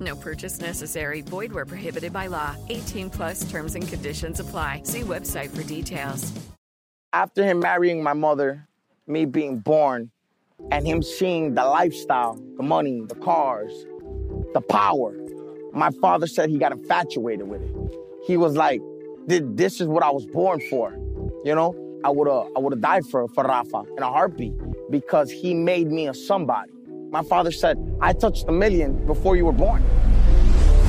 No purchase necessary. Void where prohibited by law. 18 plus terms and conditions apply. See website for details. After him marrying my mother, me being born, and him seeing the lifestyle, the money, the cars, the power, my father said he got infatuated with it. He was like, "This is what I was born for," you know. I would have, I would have died for for Rafa in a heartbeat because he made me a somebody. My father said, I touched a million before you were born.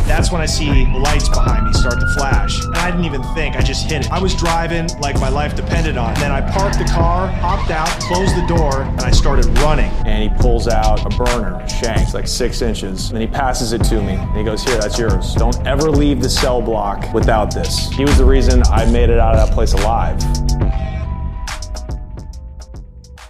That's when I see lights behind me start to flash. And I didn't even think, I just hit it. I was driving like my life depended on it. Then I parked the car, hopped out, closed the door, and I started running. And he pulls out a burner, shanks, like six inches. And he passes it to me. And he goes, Here, that's yours. Don't ever leave the cell block without this. He was the reason I made it out of that place alive.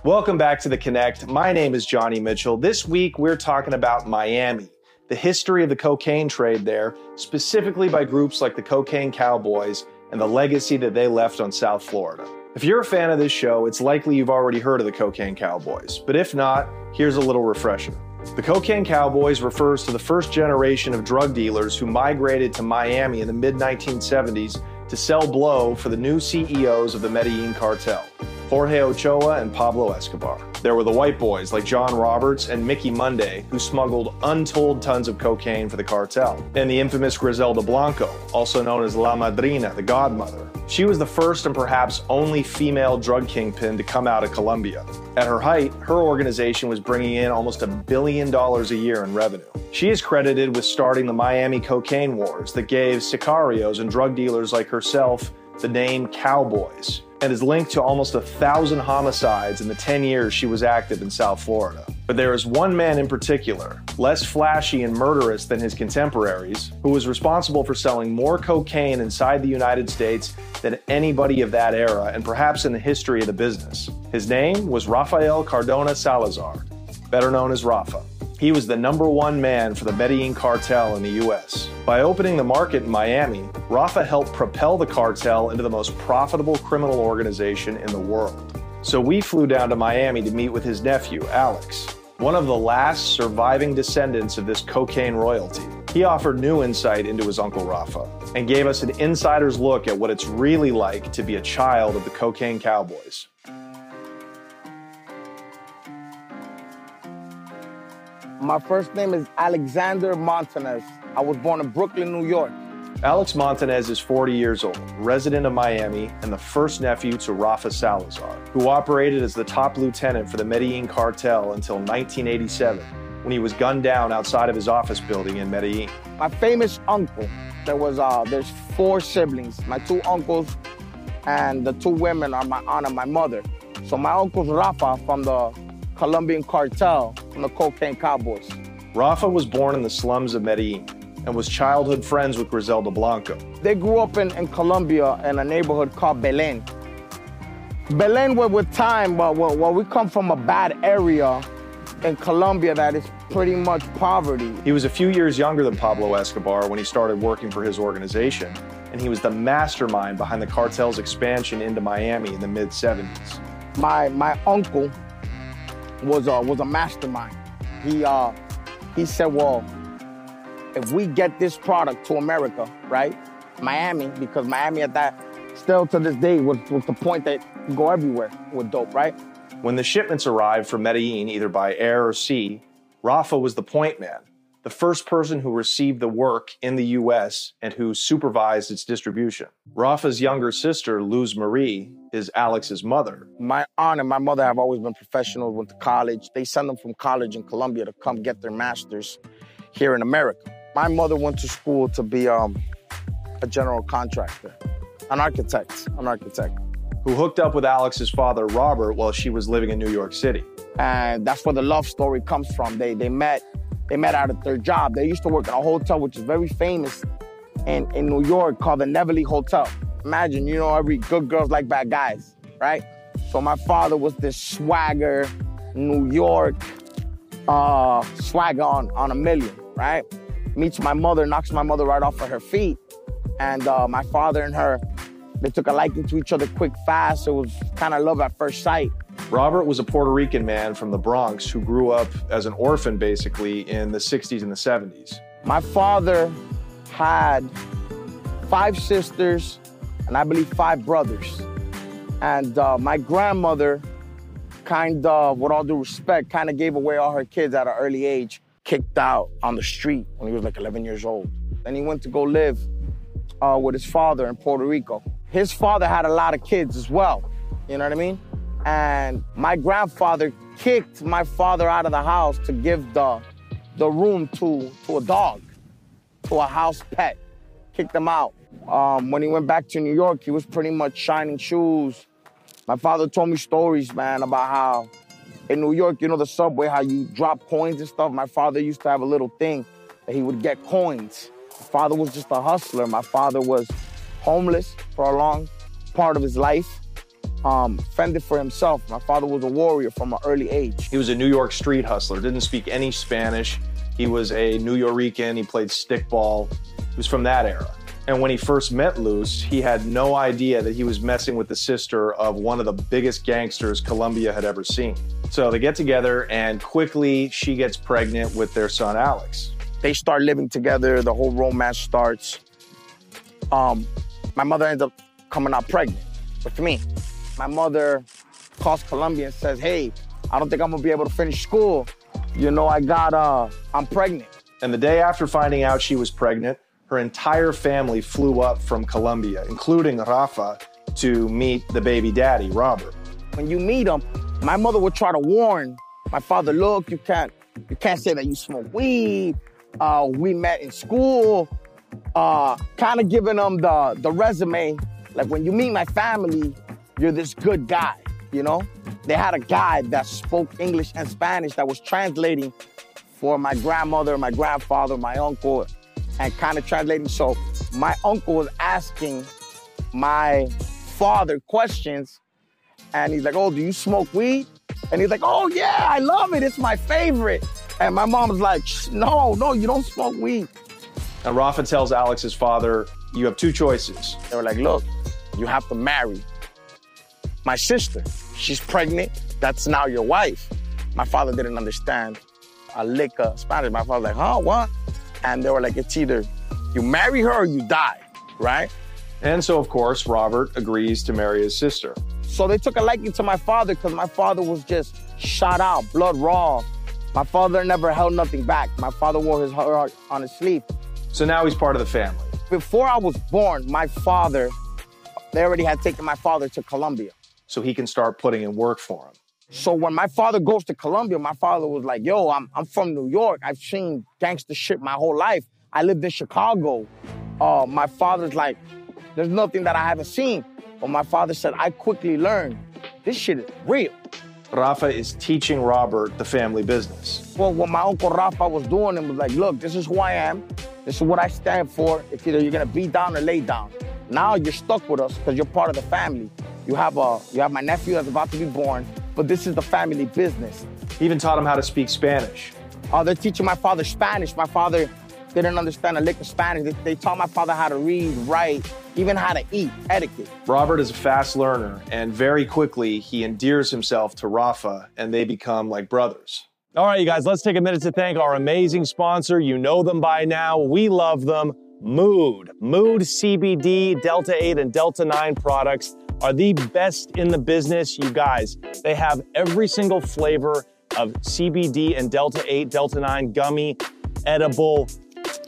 Welcome back to The Connect. My name is Johnny Mitchell. This week we're talking about Miami, the history of the cocaine trade there, specifically by groups like the Cocaine Cowboys and the legacy that they left on South Florida. If you're a fan of this show, it's likely you've already heard of the Cocaine Cowboys, but if not, here's a little refresher. The Cocaine Cowboys refers to the first generation of drug dealers who migrated to Miami in the mid 1970s to sell blow for the new CEOs of the Medellin cartel. Jorge Ochoa and Pablo Escobar. There were the white boys like Jon Roberts and Mickey Munday, who smuggled untold tons of cocaine for the cartel, and the infamous Griselda Blanco, also known as La Madrina, the godmother. She was the first and perhaps only female drug kingpin to come out of Colombia. At her height, her organization was bringing in almost a billion dollars a year in revenue. She is credited with starting the Miami cocaine wars that gave sicarios and drug dealers like herself the name cowboys and is linked to almost a thousand homicides in the 10 years she was active in South Florida. But there is one man in particular, less flashy and murderous than his contemporaries, who was responsible for selling more cocaine inside the United States than anybody of that era and perhaps in the history of the business. His name was Rafael Cardona Salazar, better known as Rafa. He was the number one man for the Medellin cartel in the US. By opening the market in Miami, Rafa helped propel the cartel into the most profitable criminal organization in the world. So we flew down to Miami to meet with his nephew, Alex, one of the last surviving descendants of this cocaine royalty. He offered new insight into his uncle Rafa and gave us an insider's look at what it's really like to be a child of the cocaine cowboys. My first name is Alexander Montanez. I was born in Brooklyn, New York. Alex Montanez is 40 years old, resident of Miami, and the first nephew to Rafa Salazar, who operated as the top lieutenant for the Medellin cartel until 1987, when he was gunned down outside of his office building in Medellin. My famous uncle, there was uh, there's four siblings. My two uncles and the two women are my aunt and my mother. So my uncle's Rafa from the Colombian cartel from the Cocaine Cowboys. Rafa was born in the slums of Medellin and was childhood friends with Griselda Blanco. They grew up in, in Colombia in a neighborhood called Belen. Belen, where with time, but well, well, we come from a bad area in Colombia that is pretty much poverty. He was a few years younger than Pablo Escobar when he started working for his organization, and he was the mastermind behind the cartel's expansion into Miami in the mid 70s. My, my uncle was a, was a mastermind. He, uh, he said, well, if we get this product to America, right? Miami, because Miami at that, still to this day, was, was the point that go everywhere with dope, right? When the shipments arrived from Medellin, either by air or sea, Rafa was the point man the first person who received the work in the US and who supervised its distribution. Rafa's younger sister, Luz Marie, is Alex's mother. My aunt and my mother have always been professionals, went to college. They send them from college in Colombia to come get their master's here in America. My mother went to school to be um, a general contractor, an architect, an architect. Who hooked up with Alex's father, Robert, while she was living in New York City. And that's where the love story comes from. They, they met they met out at their job. They used to work in a hotel which is very famous in, in New York called the Neverly Hotel. imagine, you know, every good girl's like bad guys, right? So my father was this swagger, New York, uh, swagger on, on a million, right? Meets my mother, knocks my mother right off of her feet. And uh, my father and her, they took a liking to each other quick, fast. It was kind of love at first sight. Robert was a Puerto Rican man from the Bronx who grew up as an orphan basically in the 60s and the 70s. My father had five sisters and I believe five brothers. And uh, my grandmother, kind of, with all due respect, kind of gave away all her kids at an early age, kicked out on the street when he was like 11 years old. Then he went to go live uh, with his father in Puerto Rico. His father had a lot of kids as well, you know what I mean? And my grandfather kicked my father out of the house to give the, the room to, to a dog, to a house pet. Kicked him out. Um, when he went back to New York, he was pretty much shining shoes. My father told me stories, man, about how in New York, you know, the subway, how you drop coins and stuff. My father used to have a little thing that he would get coins. My father was just a hustler. My father was homeless for a long part of his life um, fended for himself. My father was a warrior from an early age. He was a New York street hustler, didn't speak any Spanish. He was a Nuyorican, he played stickball. He was from that era. And when he first met Luz, he had no idea that he was messing with the sister of one of the biggest gangsters Colombia had ever seen. So they get together, and quickly she gets pregnant with their son Alex. They start living together, the whole romance starts. Um, my mother ends up coming out pregnant with me. My mother calls Colombia and says, hey, I don't think I'm gonna be able to finish school. You know, I got, uh, I'm pregnant. And the day after finding out she was pregnant, her entire family flew up from Colombia, including Rafa, to meet the baby daddy, Robert. When you meet him, my mother would try to warn my father, look, you can't, you can't say that you smoke weed. Uh, we met in school. Uh, kind of giving them the, the resume. Like when you meet my family, you're this good guy, you know? They had a guy that spoke English and Spanish that was translating for my grandmother, my grandfather, my uncle, and kind of translating. So my uncle was asking my father questions, and he's like, Oh, do you smoke weed? And he's like, Oh, yeah, I love it. It's my favorite. And my mom was like, No, no, you don't smoke weed. And Rafa tells Alex's father, You have two choices. They were like, Look, you have to marry my sister. She's pregnant. That's now your wife. My father didn't understand a lick of Spanish. My father was like, huh, what? And they were like, it's either you marry her or you die, right? And so, of course, Robert agrees to marry his sister. So they took a liking to my father because my father was just shot out, blood raw. My father never held nothing back. My father wore his heart on his sleeve. So now he's part of the family. Before I was born, my father, they already had taken my father to Colombia so he can start putting in work for him. So when my father goes to Colombia, my father was like, yo, I'm, I'm from New York. I've seen gangster shit my whole life. I lived in Chicago. Uh, my father's like, there's nothing that I haven't seen. But my father said, I quickly learned this shit is real. Rafa is teaching Robert the family business. Well, what my uncle Rafa was doing and was like, look, this is who I am. This is what I stand for. It's either you're gonna be down or lay down. Now you're stuck with us because you're part of the family. You have a you have my nephew that's about to be born, but this is the family business. He even taught him how to speak Spanish. Oh, they're teaching my father Spanish. My father didn't understand a lick of Spanish. They, they taught my father how to read, write, even how to eat, etiquette. Robert is a fast learner, and very quickly he endears himself to Rafa, and they become like brothers. All right, you guys, let's take a minute to thank our amazing sponsor. You know them by now. We love them. Mood. Mood CBD, Delta 8, and Delta 9 products are the best in the business, you guys. They have every single flavor of CBD and Delta 8, Delta 9 gummy, edible,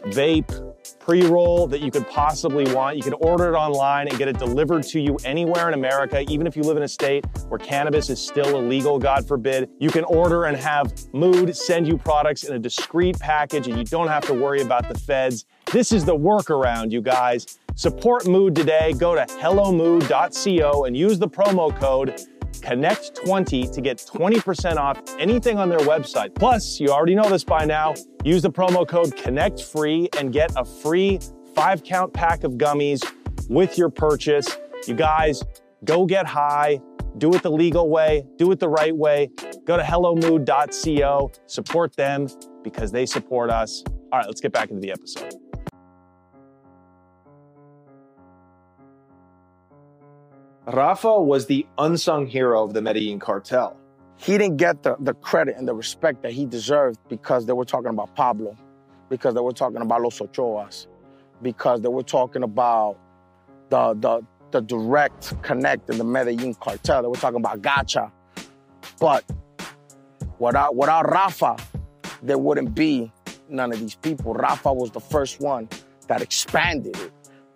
vape, pre roll that you could possibly want. You can order it online and get it delivered to you anywhere in America, even if you live in a state where cannabis is still illegal, God forbid. You can order and have Mood send you products in a discreet package and you don't have to worry about the feds. This is the workaround, you guys. Support Mood today. Go to hellomood.co and use the promo code Connect20 to get 20% off anything on their website. Plus, you already know this by now, use the promo code ConnectFree and get a free five count pack of gummies with your purchase. You guys, go get high, do it the legal way, do it the right way. Go to hellomood.co, support them because they support us. All right, let's get back into the episode. Rafa was the unsung hero of the Medellin cartel. He didn't get the, the credit and the respect that he deserved because they were talking about Pablo, because they were talking about Los Ochoas, because they were talking about the, the, the direct connect in the Medellin cartel. They were talking about Gacha. But without, without Rafa, there wouldn't be none of these people. Rafa was the first one that expanded it.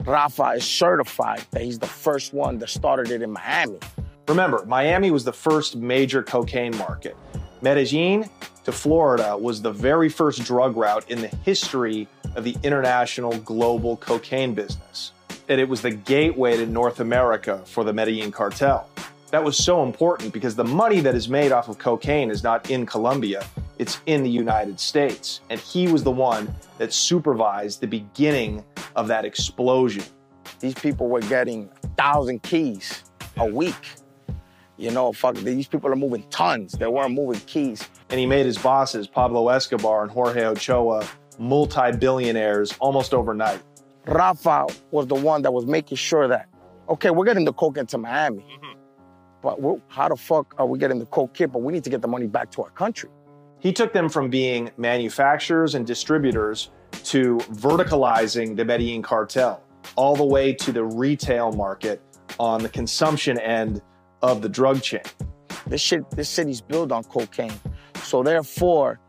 Rafa is certified that he's the first one that started it in Miami. Remember, Miami was the first major cocaine market. Medellin to Florida was the very first drug route in the history of the international global cocaine business. And it was the gateway to North America for the Medellin cartel. That was so important because the money that is made off of cocaine is not in Colombia, it's in the United States. And he was the one that supervised the beginning of that explosion. These people were getting thousand keys a week. You know, fuck, these people are moving tons. They weren't moving keys. And he made his bosses, Pablo Escobar and Jorge Ochoa, multi billionaires almost overnight. Rafa was the one that was making sure that, okay, we're getting the coke into Miami. Mm-hmm. But how the fuck are we getting the coke here? But we need to get the money back to our country. He took them from being manufacturers and distributors to verticalizing the Medellin cartel, all the way to the retail market on the consumption end of the drug chain. This shit, this city's built on cocaine. So therefore,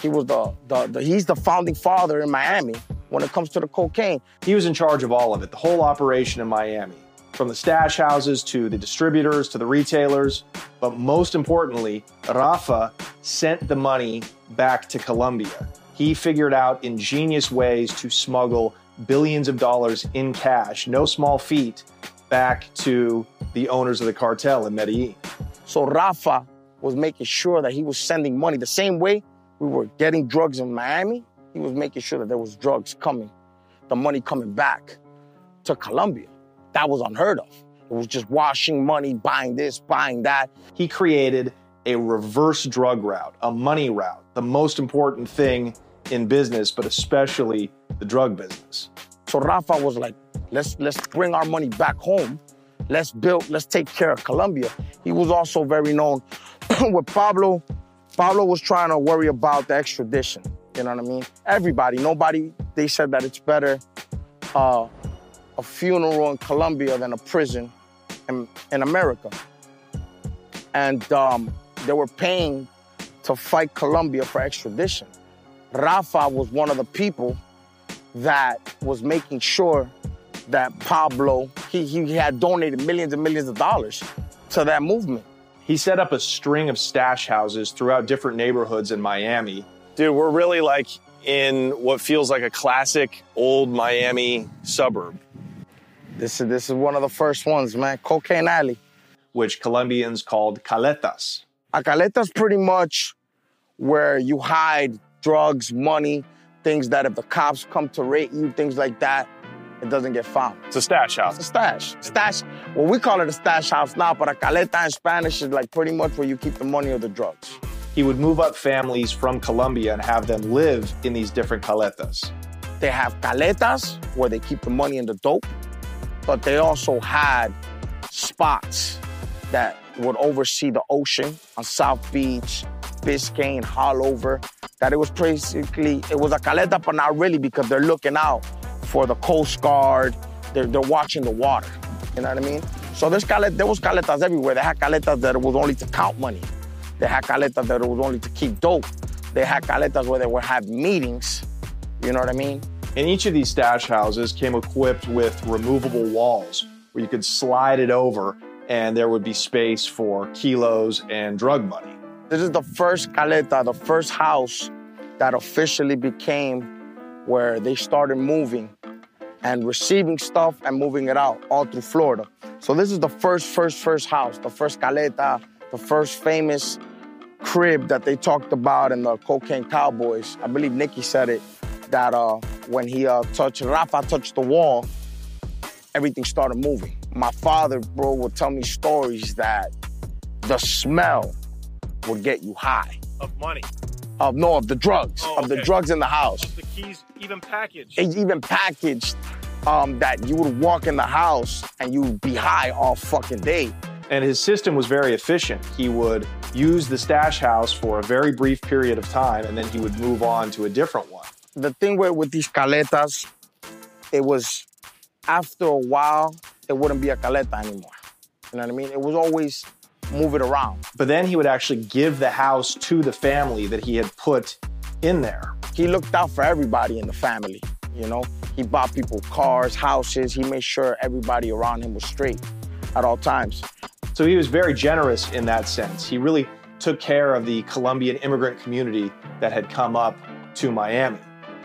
he was the, the, the he's the founding father in Miami when it comes to the cocaine. He was in charge of all of it, the whole operation in Miami, from the stash houses to the distributors to the retailers. But most importantly, Rafa sent the money back to Colombia. He figured out ingenious ways to smuggle billions of dollars in cash, no small feat, back to the owners of the cartel in Medellin. So Rafa was making sure that he was sending money the same way we were getting drugs in Miami. He was making sure that there was drugs coming, the money coming back to Colombia. That was unheard of. It was just washing money, buying this, buying that. He created a reverse drug route, a money route, the most important thing in business, but especially the drug business. So Rafa was like, let's let's bring our money back home. Let's build, let's take care of Colombia. He was also very known with Pablo. Pablo was trying to worry about the extradition. You know what I mean? Everybody, nobody, they said that it's better uh, a funeral in Colombia than a prison in, in America. And um, they were paying to fight Colombia for extradition. Rafa was one of the people that was making sure that Pablo, he, he had donated millions and millions of dollars to that movement. He set up a string of stash houses throughout different neighborhoods in Miami. Dude, we're really like in what feels like a classic old Miami suburb. This is this is one of the first ones, man. Cocaine Alley. Which Colombians called caletas. A caleta's pretty much where you hide drugs, money, things that if the cops come to raid you, things like that, it doesn't get found. It's a stash house. It's a stash. Stash. Well, we call it a stash house now, but a caleta in Spanish is like pretty much where you keep the money or the drugs. He would move up families from Colombia and have them live in these different caletas. They have caletas where they keep the money and the dope, but they also had spots that would oversee the ocean on South Beach, Biscayne, all over. That it was basically, it was a caleta, but not really because they're looking out for the Coast Guard. They're, they're watching the water. You know what I mean? So there's calet, there was caletas everywhere. They had caletas that was only to count money. They had caletas that was only to keep dope. They had caletas where they would have meetings. You know what I mean? And each of these stash houses came equipped with removable walls where you could slide it over and there would be space for kilos and drug money. This is the first caleta, the first house that officially became where they started moving and receiving stuff and moving it out all through Florida. So this is the first, first, first house, the first caleta, the first famous crib that they talked about in the Cocaine Cowboys. I believe Nicky said it that uh, when he uh, touched Rafa touched the wall, everything started moving. My father, bro, would tell me stories that the smell would get you high. Of money. Of no, of the drugs, Oh, of the drugs in the house. Of The keys even packaged. It's even packaged um, that you would walk in the house and you'd be high all fucking day. And his system was very efficient. He would use the stash house for a very brief period of time and then he would move on to a different one. The thing with, with these caletas, it was after a while, it wouldn't be a caleta anymore. You know what I mean? It was always move it around. But then he would actually give the house to the family that he had put in there. He looked out for everybody in the family, you know? He bought people cars, houses. He made sure everybody around him was straight at all times. So he was very generous in that sense. He really took care of the Colombian immigrant community that had come up to Miami.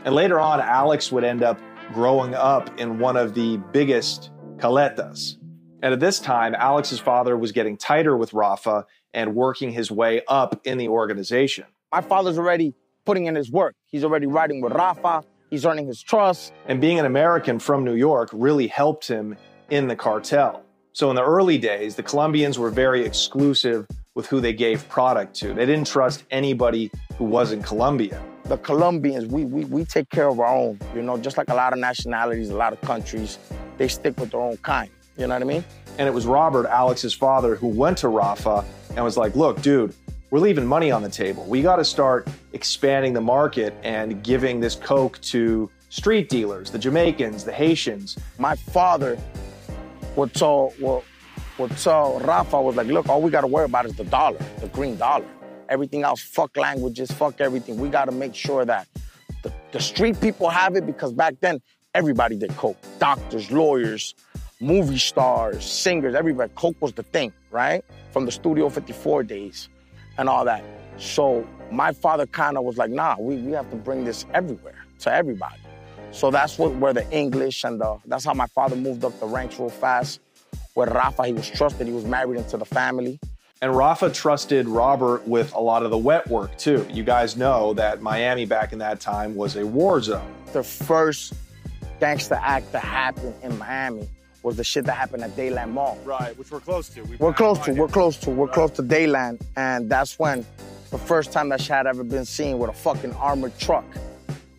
And later on, Alex would end up growing up in one of the biggest caletas. And at this time, Alex's father was getting tighter with Rafa and working his way up in the organization. My father's already putting in his work. He's already riding with Rafa. He's earning his trust. And being an American from New York really helped him in the cartel. So in the early days, the Colombians were very exclusive with who they gave product to. They didn't trust anybody who wasn't Colombian. The Colombians, we, we, we take care of our own, you know, just like a lot of nationalities, a lot of countries, they stick with their own kind. You know what I mean? And it was Robert, Alex's father, who went to Rafa and was like, look, dude, we're leaving money on the table. We got to start expanding the market and giving this Coke to street dealers, the Jamaicans, the Haitians. My father would tell, would, would tell Rafa, was like, look, all we got to worry about is the dollar, the green dollar. Everything else, fuck languages, fuck everything. We got to make sure that the, the street people have it because back then, everybody did Coke. Doctors, lawyers, movie stars, singers, everybody. Coke was the thing, right? From the Studio 54 days and all that. So my father kind of was like, nah, we, we have to bring this everywhere to everybody. So that's what where the English and the that's how my father moved up the ranks real fast. With Rafa, he was trusted, he was married into the family. And Rafa trusted Robert with a lot of the wet work too. You guys know that Miami back in that time was a war zone. The first gangster act that happened in Miami was the shit that happened at Dadeland Mall. Right, which we're close to. We We're close to, we're close to, we're close to Dadeland, and that's when the first time that shit had ever been seen with a fucking armored truck.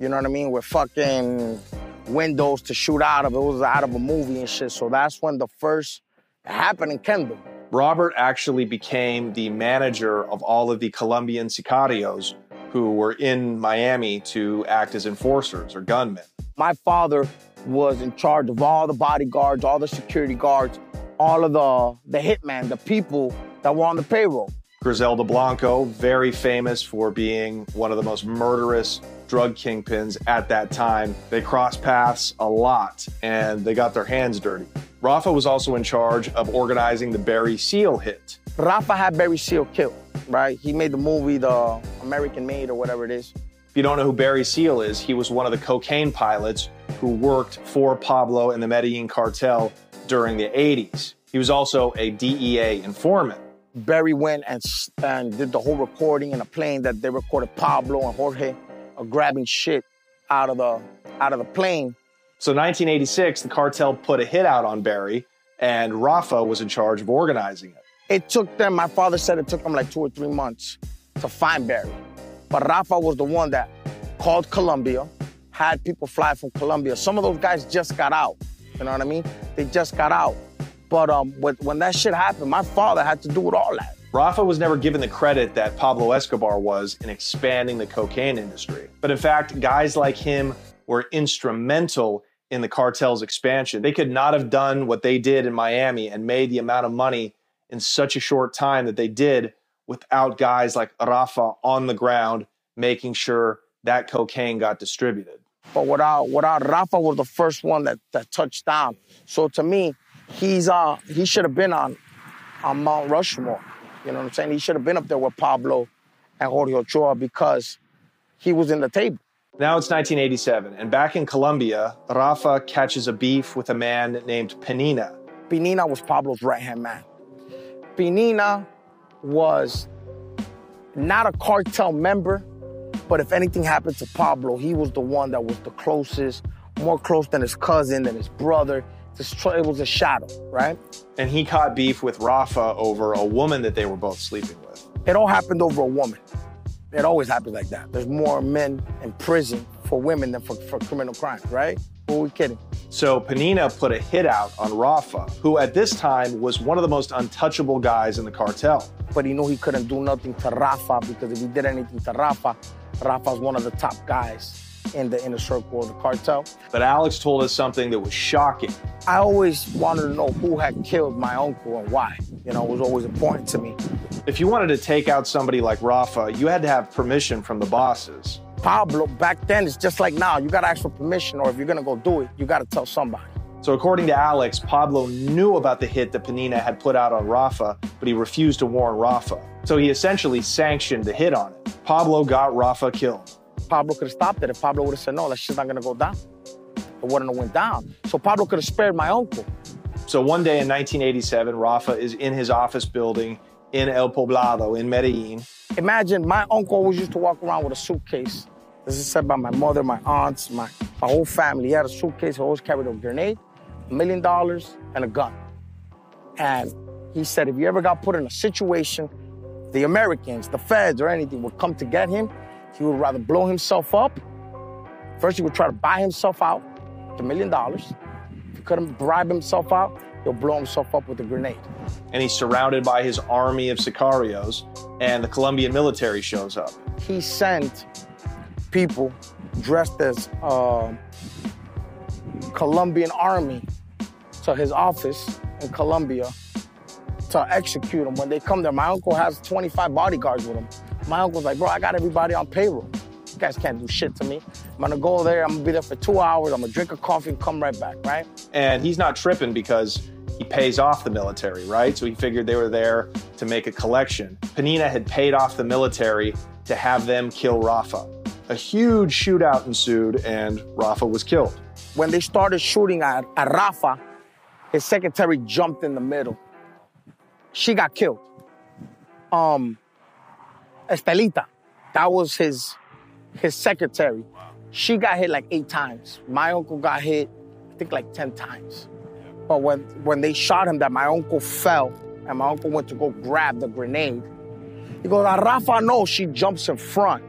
You know what I mean? With fucking windows to shoot out of. It was out of a movie and shit. So that's when the first it happened in Kendall. Robert actually became the manager of all of the Colombian sicarios who were in Miami to act as enforcers or gunmen. My father was in charge of all the bodyguards, all the security guards, all of the the hitmen, the people that were on the payroll. Griselda Blanco, very famous for being one of the most murderous drug kingpins at that time. They crossed paths a lot and they got their hands dirty. Rafa was also in charge of organizing the Barry Seal hit. Rafa had Barry Seal killed, right? He made the movie The American Made or whatever it is. If you don't know who Barry Seal is, he was one of the cocaine pilots who worked for Pablo and the Medellin cartel during the 80s. He was also a DEA informant. Barry went and, and did the whole recording in a plane that they recorded Pablo and Jorge uh, grabbing shit out of the out of the plane. So 1986, the cartel put a hit out on Barry, and Rafa was in charge of organizing it. It took them, my father said it took them like two or three months to find Barry. But Rafa was the one that called Colombia, had people fly from Colombia. Some of those guys just got out. You know what I mean? They just got out. But um, when, when that shit happened, my father had to do with all that. Rafa was never given the credit that Pablo Escobar was in expanding the cocaine industry. But in fact, guys like him were instrumental in the cartel's expansion. They could not have done what they did in Miami and made the amount of money in such a short time that they did without guys like Rafa on the ground making sure that cocaine got distributed. But without without Rafa was the first one that, that touched down. So to me, he's uh he should have been on on Mount Rushmore. You know what I'm saying? He should have been up there with Pablo and Jorge Ochoa because he was in the table. Now it's 1987, and back in Colombia, Rafa catches a beef with a man named Penina. Pinina was Pablo's right hand man. Pinina was not a cartel member, but if anything happened to Pablo, he was the one that was the closest, more close than his cousin, than his brother, it was a shadow, right? And he caught beef with Rafa over a woman that they were both sleeping with. It all happened over a woman. It always happens like that. There's more men in prison for women than for, for criminal crimes, right? Who are we kidding? So Pinina put a hit out on Rafa, who at this time was one of the most untouchable guys in the cartel. But he knew he couldn't do nothing to Rafa because if he did anything to Rafa, Rafa's one of the top guys in the inner circle of the cartel. But Alex told us something that was shocking. I always wanted to know who had killed my uncle and why. You know, it was always important to me. If you wanted to take out somebody like Rafa, you had to have permission from the bosses. Pablo, back then, it's just like now. You got to ask for permission, or if you're going to go do it, you got to tell somebody. So, according to Alex, Pablo knew about the hit that Pinina had put out on Rafa, but he refused to warn Rafa. So, he essentially sanctioned the hit on it. Pablo got Rafa killed. Pablo could have stopped it if Pablo would have said, no, that shit's not going to go down. It wouldn't have went down. So, Pablo could have spared my uncle. So, one day in 1987, Rafa is in his office building in El Poblado in Medellin. Imagine my uncle always used to walk around with a suitcase. This is said by my mother, my aunts, my, my whole family. He had a suitcase, he always carried a grenade, a million dollars, and a gun. And he said, if you ever got put in a situation, the Americans, the feds, or anything would come to get him, he would rather blow himself up. First, he would try to buy himself out, with a million dollars. If he couldn't bribe himself out, he'll blow himself up with a grenade. And he's surrounded by his army of sicarios, and the Colombian military shows up. He sent people dressed as uh, Colombian army to his office in Colombia to execute him. When they come there, my uncle has 25 bodyguards with him. My uncle's like, bro, I got everybody on payroll. You guys can't do shit to me. I'm gonna go there, I'm gonna be there for two hours, I'm gonna drink a coffee and come right back, right? And he's not tripping because he pays off the military, right? So he figured they were there to make a collection. Pinina had paid off the military to have them kill Rafa. A huge shootout ensued, and Rafa was killed. When they started shooting at, at Rafa, his secretary jumped in the middle. She got killed. Um, Estelita, that was his his secretary. She got hit like eight times. My uncle got hit, I think like ten times. But when when they shot him, that my uncle fell, and my uncle went to go grab the grenade. He goes, Rafa, no. She jumps in front.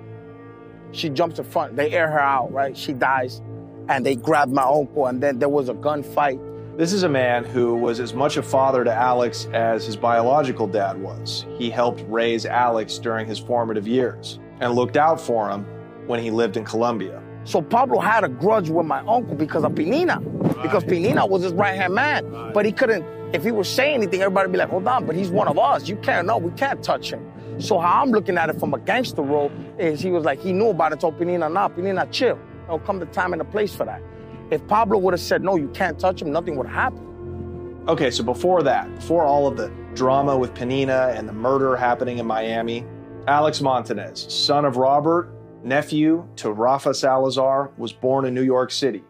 She jumps in front. They air her out, right? She dies, and they grab my uncle, and then there was a gunfight. This is a man who was as much a father to Alex as his biological dad was. He helped raise Alex during his formative years and looked out for him when he lived in Colombia. So Pablo had a grudge with my uncle because of Pinina, because Pinina was his right hand man. But he couldn't, if he was saying anything, everybody would be like, hold on, but he's one of us. You can't, no, we can't touch him. So how I'm looking at it from a gangster role is he was like, he knew about it, told Pinina, nah, Pinina, chill. There'll come the time and the place for that. If Pablo would have said, no, you can't touch him, nothing would have happened. Okay, so before that, before all of the drama with Pinina and the murder happening in Miami, Alex Montanez, son of Robert, nephew to Rafa Salazar, was born in New York City.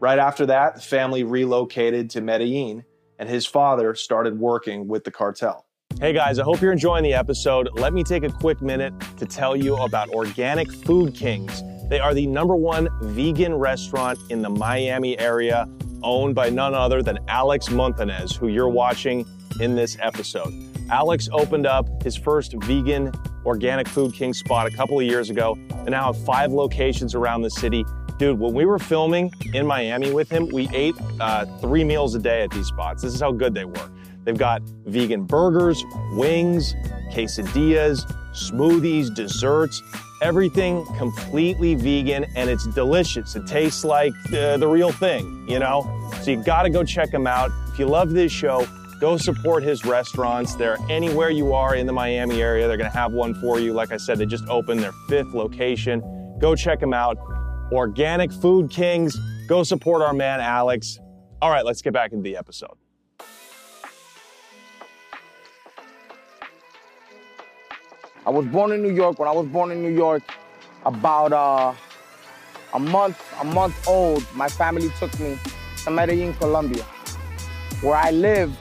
Right after that, the family relocated to Medellin, and his father started working with the cartel. Hey guys, I hope you're enjoying the episode. Let me take a quick minute to tell you about Organic Food Kings. They are the number one vegan restaurant in the Miami area, owned by none other than Alex Montanez, who you're watching in this episode. Alex opened up his first vegan Organic Food King spot a couple of years ago. They now have five locations around the city. Dude, when we were filming in Miami with him, we ate uh, three meals a day at these spots. This is how good they were. They've got vegan burgers, wings, quesadillas, smoothies, desserts, everything completely vegan and it's delicious. It tastes like uh, the real thing, you know? So you gotta go check them out. If you love this show, go support his restaurants. They're anywhere you are in the Miami area, they're gonna have one for you. Like I said, they just opened their fifth location. Go check them out. Organic Food Kings. Go support our man Alex. All right, let's get back into the episode. I was born in New York. When I was born in New York, about uh, a month, a month old, my family took me to Medellin, Colombia, where I lived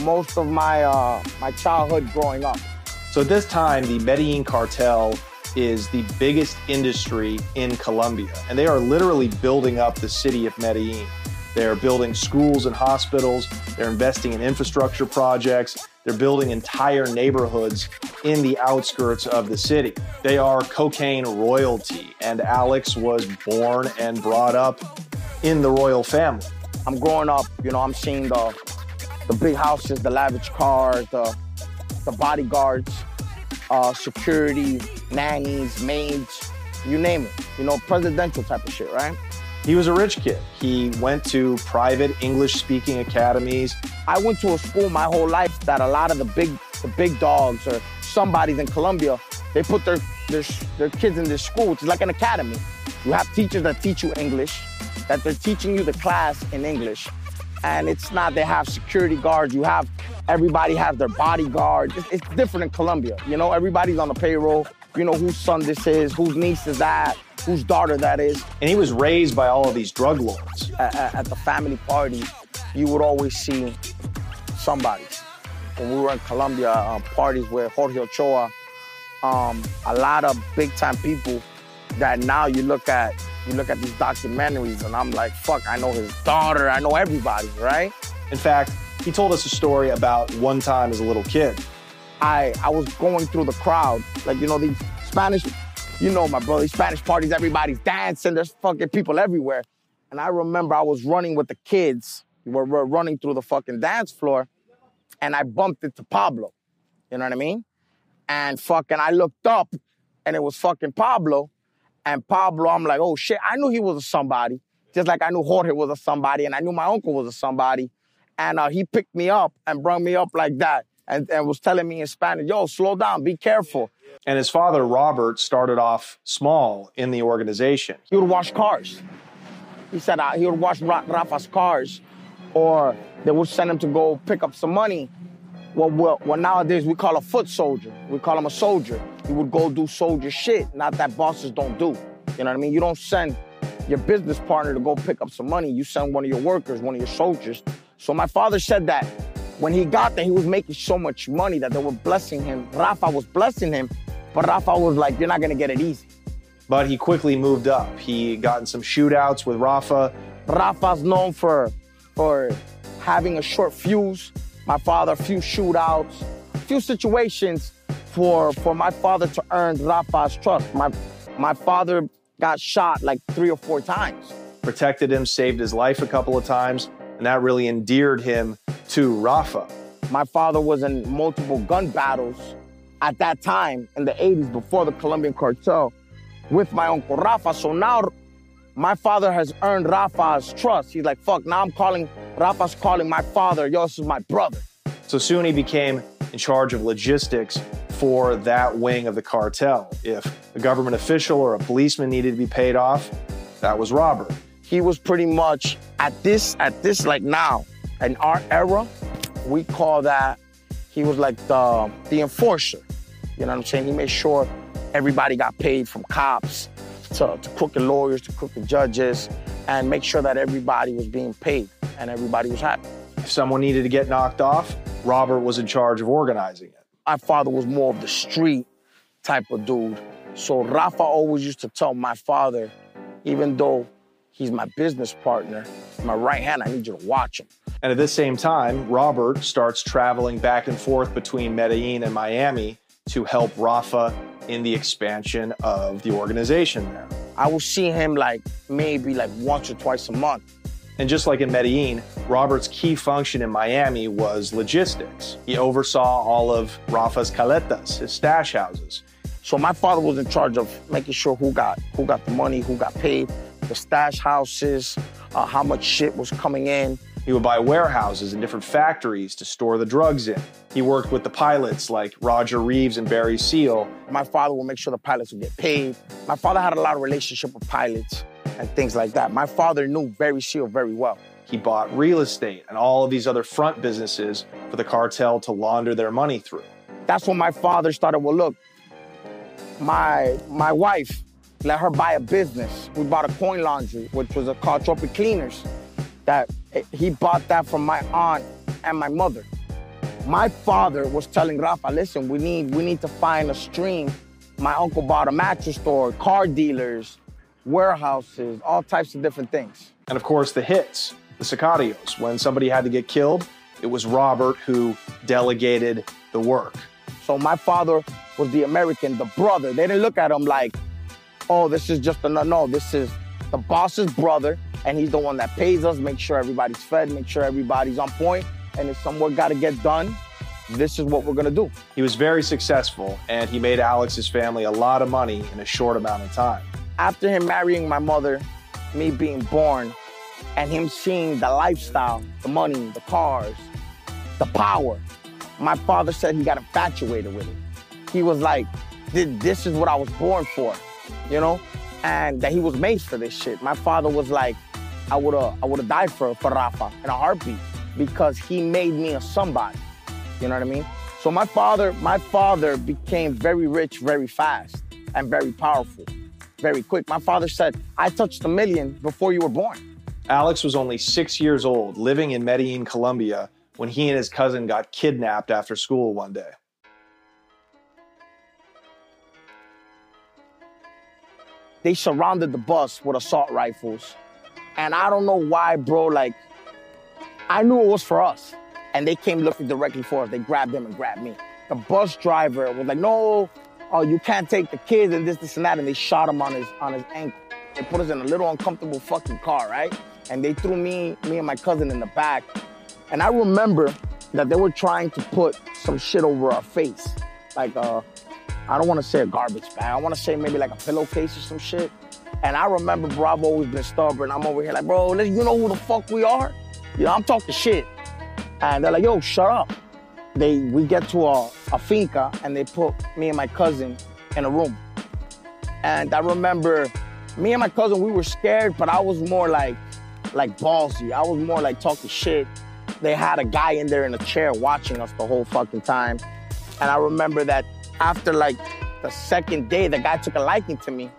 most of my uh, my childhood growing up. So at this time, the Medellin cartel is the biggest industry in Colombia, and they are literally building up the city of Medellin. They're building schools and hospitals. They're investing in infrastructure projects. They're building entire neighborhoods in the outskirts of the city. They are cocaine royalty, and Alex was born and brought up in the royal family. I'm growing up, you know, I'm seeing the the big houses, the lavish cars, the the bodyguards, uh, security, nannies, maids, you name it. You know, presidential type of shit, right? He was a rich kid. He went to private English speaking academies. I went to a school my whole life that a lot of the big the big dogs or somebody's in Colombia, they put their, their, their kids in this school, which is like an academy. You have teachers that teach you English, that they're teaching you the class in English. And it's not they have security guards, you have everybody has their bodyguard. It's, it's different in Colombia. You know, everybody's on the payroll. You know whose son this is, whose niece is that, whose daughter that is. And he was raised by all of these drug lords. At, at, the family party, you would always see somebody. When we were in Colombia, uh, parties with Jorge Ochoa, um, a lot of big time people that now you look at you look at these documentaries and I'm like, fuck, I know his daughter, I know everybody, right? In fact, he told us a story about one time as a little kid. I I was going through the crowd, like you know these Spanish, you know my brother, Spanish parties, everybody's dancing, there's fucking people everywhere. And I remember I was running with the kids. We're, we're running through the fucking dance floor, and I bumped into Pablo. You know what I mean? And fucking I looked up, and it was fucking Pablo. And Pablo, I'm like, oh shit, I knew he was a somebody, just like I knew Jorge was a somebody, and I knew my uncle was a somebody. And uh, he picked me up and brought me up like that and, and was telling me in Spanish, yo, slow down, be careful. And his father, Robert, started off small in the organization. He would wash cars. He said uh, he would wash Rafa's cars, or they would send him to go pick up some money. Well, nowadays we call a foot soldier. We call him a soldier. He would go do soldier shit, not that bosses don't do. You know what I mean? You don't send your business partner to go pick up some money. You send one of your workers, one of your soldiers. So my father said that when he got there, he was making so much money that they were blessing him. Rafa was blessing him, but Rafa was like, "You're not gonna get it easy." But he quickly moved up. He got in some shootouts with Rafa. Rafa's known for for having a short fuse. My father, a few shootouts, a few situations for for my father to earn Rafa's trust. My my father got shot like three or four times. Protected him, saved his life a couple of times, and that really endeared him to Rafa. My father was in multiple gun battles at that time in the 80s before the Colombian cartel with my uncle Rafa. So now my father has earned Rafa's trust. He's like, fuck, now I'm calling, Rafa's calling my father, yo, this is my brother. So soon he became in charge of logistics for that wing of the cartel. If a government official or a policeman needed to be paid off, that was Robert. He was pretty much at this, at this, like now, in our era, we call that, he was like the, the enforcer. You know what I'm saying? He made sure everybody got paid from cops to, to crooked lawyers to crooked judges and make sure that everybody was being paid and everybody was happy. If someone needed to get knocked off, Robert was in charge of organizing it. My father was more of the street type of dude. So Rafa always used to tell my father, even though he's my business partner, my right hand, I need you to watch him. And at the same time, Robert starts traveling back and forth between Medellin and Miami to help Rafa in the expansion of the organization there. I will see him like maybe like once or twice a month. And just like in Medellin, Robert's key function in Miami was logistics. He oversaw all of Rafa's caletas, his stash houses. So my father was in charge of making sure who got who got the money, who got paid, the stash houses, uh, how much shit was coming in. He would buy warehouses and different factories to store the drugs in. He worked with the pilots like Roger Reaves and Barry Seal. My father would make sure the pilots would get paid. My father had a lot of relationship with pilots and things like that. My father knew Barry Seal very well. He bought real estate and all of these other front businesses for the cartel to launder their money through. That's when my father started, well, look, my my wife let her buy a business. We bought a coin laundry, which was a called Tropic Cleaners. That eh, he bought that from my aunt and my mother. My father was telling Rafa, listen, we need we need to find a stream. My uncle bought a mattress store, car dealers, warehouses, all types of different things. And of course, the hits. the Sicarios. When somebody had to get killed, it was Robert who delegated the work. So my father was the American, the brother. They didn't look at him like, oh, this is just a no. This is the boss's brother, and he's the one that pays us, make sure everybody's fed, make sure everybody's on point, and if some work got to get done, this is what we're gonna do. He was very successful, and he made Alex's family a lot of money in a short amount of time. After him marrying my mother, me being born, and him seeing the lifestyle, the money, the cars, the power, my father said he got infatuated with it. He was like, this is what I was born for, you know? And that he was made for this shit. My father was like, I would've I would've died for, for Rafa in a heartbeat because he made me a somebody. You know what I mean? So my father, my father became very rich very fast and very powerful, very quick. My father said, I touched a million before you were born. Alex was only six years old, living in Medellin, Colombia, when he and his cousin got kidnapped after school one day. They surrounded the bus with assault rifles. And I don't know why, bro, like, I knew it was for us. And they came looking directly for us. They grabbed them and grabbed me. The bus driver was like, no, oh, you can't take the kids and this, this, and that. And they shot him on his on his ankle. They put us in a little uncomfortable fucking car, right? And they threw me, me and my cousin in the back. And I remember that they were trying to put some shit over our face. Like uh I don't want to say a garbage bag. I want to say maybe like a pillowcase or some shit. And I remember, bro, I've always been stubborn. I'm over here like, bro, you know who the fuck we are? You know, I'm talking shit. And they're like, yo, shut up. They, we get to a, a finca and they put me and my cousin in a room. And I remember me and my cousin, we were scared, but I was more like, like ballsy. I was more like talking shit. They had a guy in there in a chair watching us the whole fucking time. And I remember that after like the second day, the guy took a liking to me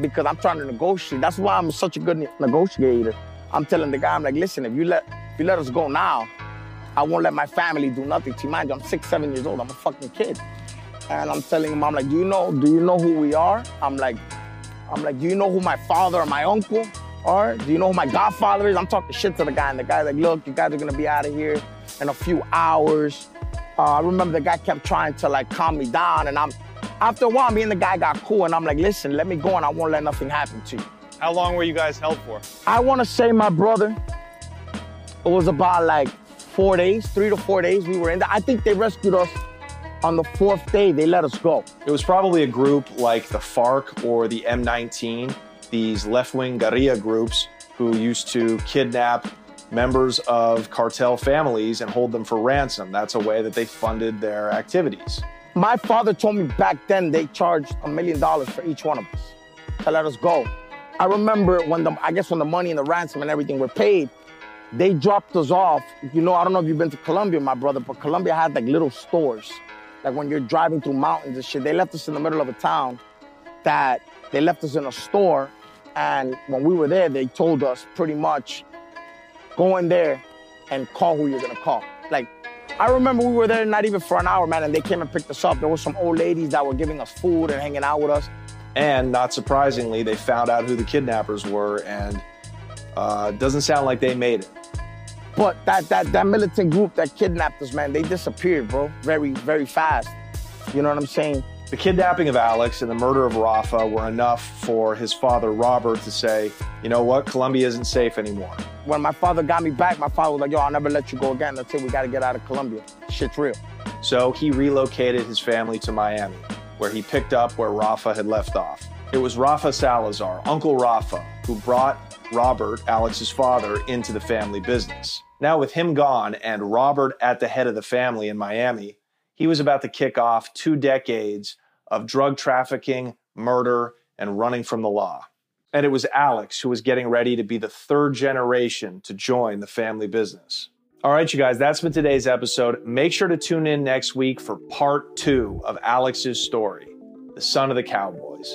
because I'm trying to negotiate. That's why I'm such a good negotiator. I'm telling the guy, I'm like, listen, if you let if you let us go now, I won't let my family do nothing to you. Mind you, I'm six, seven years old. I'm a fucking kid. And I'm telling him, I'm like, do you know, do you know who we are? I'm like, I'm like, do you know who my father or my uncle are? Do you know who my godfather is? I'm talking shit to the guy, and the guy's like, look, you guys are gonna be out of here in a few hours. Uh, I remember the guy kept trying to like calm me down, and I'm after a while, me and the guy got cool, and I'm like, listen, let me go, and I won't let nothing happen to you. How long were you guys held for? I want to say my brother. It was about like four days, three to four days. We were in there. I think they rescued us on the fourth day. They let us go. It was probably a group like the FARC or the M19, these left-wing guerrilla groups who used to kidnap members of cartel families and hold them for ransom. That's a way that they funded their activities. My father told me back then they charged a million dollars for each one of us to let us go. I remember when the, I guess when the money and the ransom and everything were paid, they dropped us off. You know, I don't know if you've been to Colombia, my brother, but Colombia had like little stores. Like when you're driving through mountains and shit, they left us in the middle of a town that they left us in a store. And when we were there, they told us pretty much go in there and call who you're gonna call. Like, I remember we were there not even for an hour, man, and they came and picked us up. There were some old ladies that were giving us food and hanging out with us. And not surprisingly, they found out who the kidnappers were, and uh, doesn't sound like they made it. But that, that, that militant group that kidnapped us, man, they disappeared, bro, very, very fast. You know what I'm saying? The kidnapping of Alex and the murder of Rafa were enough for his father, Robert, to say, you know what, Colombia isn't safe anymore. When my father got me back, my father was like, yo, I'll never let you go again until we got to get out of Colombia. Shit's real. So he relocated his family to Miami, where he picked up where Rafa had left off. It was Rafa Salazar, Uncle Rafa, who brought Robert, Alex's father, into the family business. Now, with him gone and Robert at the head of the family in Miami, he was about to kick off two decades of drug trafficking, murder, and running from the law. And it was Alex who was getting ready to be the third generation to join the family business. All right, you guys, that's been today's episode. Make sure to tune in next week for part two of Alex's story, the son of the Cowboys.